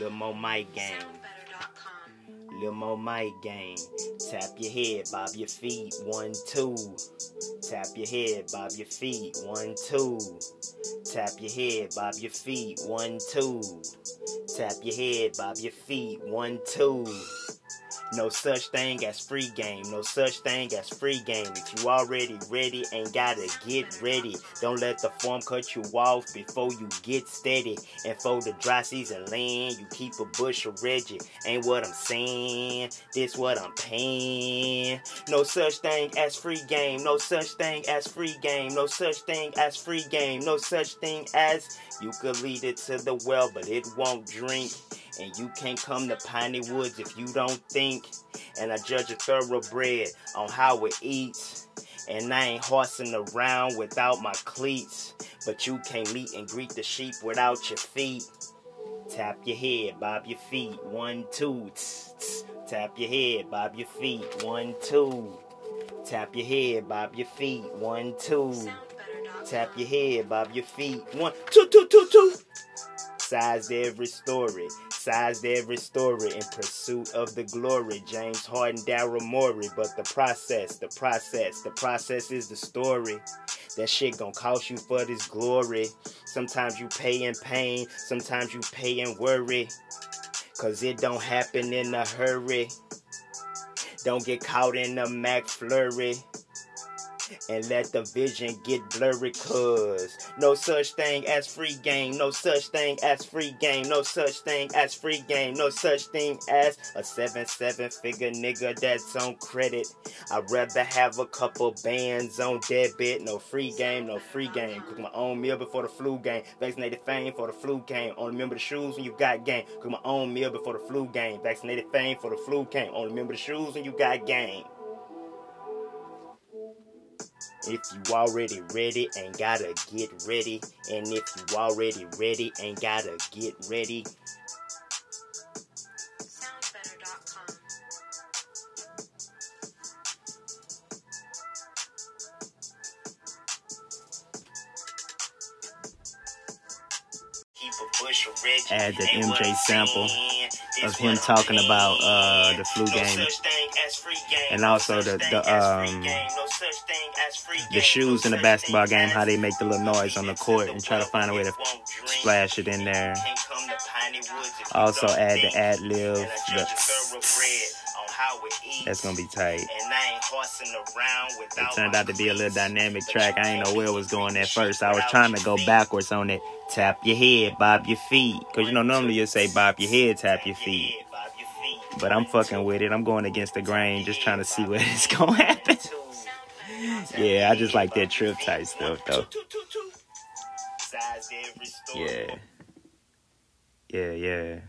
Lil Mo Mike game. Lil Mo Mike game. Tap your head, bob your feet. One, two. Tap your head, bob your feet. One, two. Tap your head, bob your feet. One, two. Tap your head, bob your feet. One, two. No such thing as free game. No such thing as free game. If you already ready, ain't gotta get ready. Don't let the form cut you off before you get steady. And for the dry season land, you keep a bush of Reggie. Ain't what I'm saying. This what I'm paying. No such thing as free game. No such thing as free game. No such thing as free game. No such thing as you could lead it to the well, but it won't drink. And you can't come to Piney Woods if you don't think. And I judge a thoroughbred on how it eats. And I ain't horsing around without my cleats. But you can't meet and greet the sheep without your feet. Tap your head, bob your feet. One, two. Tss, tss. Tap your head, bob your feet. One, two. Tap your head, bob your feet. One, two. Tap your head, bob your feet. One, two, two, two, two. Sized every story, sized every story in pursuit of the glory. James Harden, Daryl Morey, but the process, the process, the process is the story. That shit gonna cost you for this glory. Sometimes you pay in pain, sometimes you pay in worry. Cause it don't happen in a hurry. Don't get caught in a McFlurry and let the vision get blurry cause no such thing as free game no such thing as free game no such thing as free game no such thing as a seven seven figure nigga that's on credit. I'd rather have a couple bands on debit. No free game no free game. Cook my own meal before the flu game. Vaccinated fame for the flu game. Only remember the shoes when you got game. Cook my own meal before the flu game. Vaccinated fame for the flu game. Only remember the shoes when you got game if you already ready, ain't gotta get ready. And if you already ready, ain't gotta get ready. Soundbetter.com. Keep a bush of Reggie. Add the MJ sample saying. This of him talking about, uh, the flu game. such thing as free game. And also the- the, um, game. No such thing as free the shoes in the basketball game, how they make the little noise on the court and try to find a way to splash it in there. Can't come to Piney Woods if you Also add the ad lib, the how it eats. that's gonna be tight. And I ain't horsing around It turned out to be a little dynamic track. I ain't know where it was going at first. I was trying to go backwards on it. Tap your head, bob your feet. Cause you know normally you say bob your head, tap your feet. head, bob your feet. But I'm fucking with it. I'm going against the grain, just trying to see where it's gonna happen. Yeah, I just like that trip type stuff though. Size every story. Yeah. Yeah, yeah.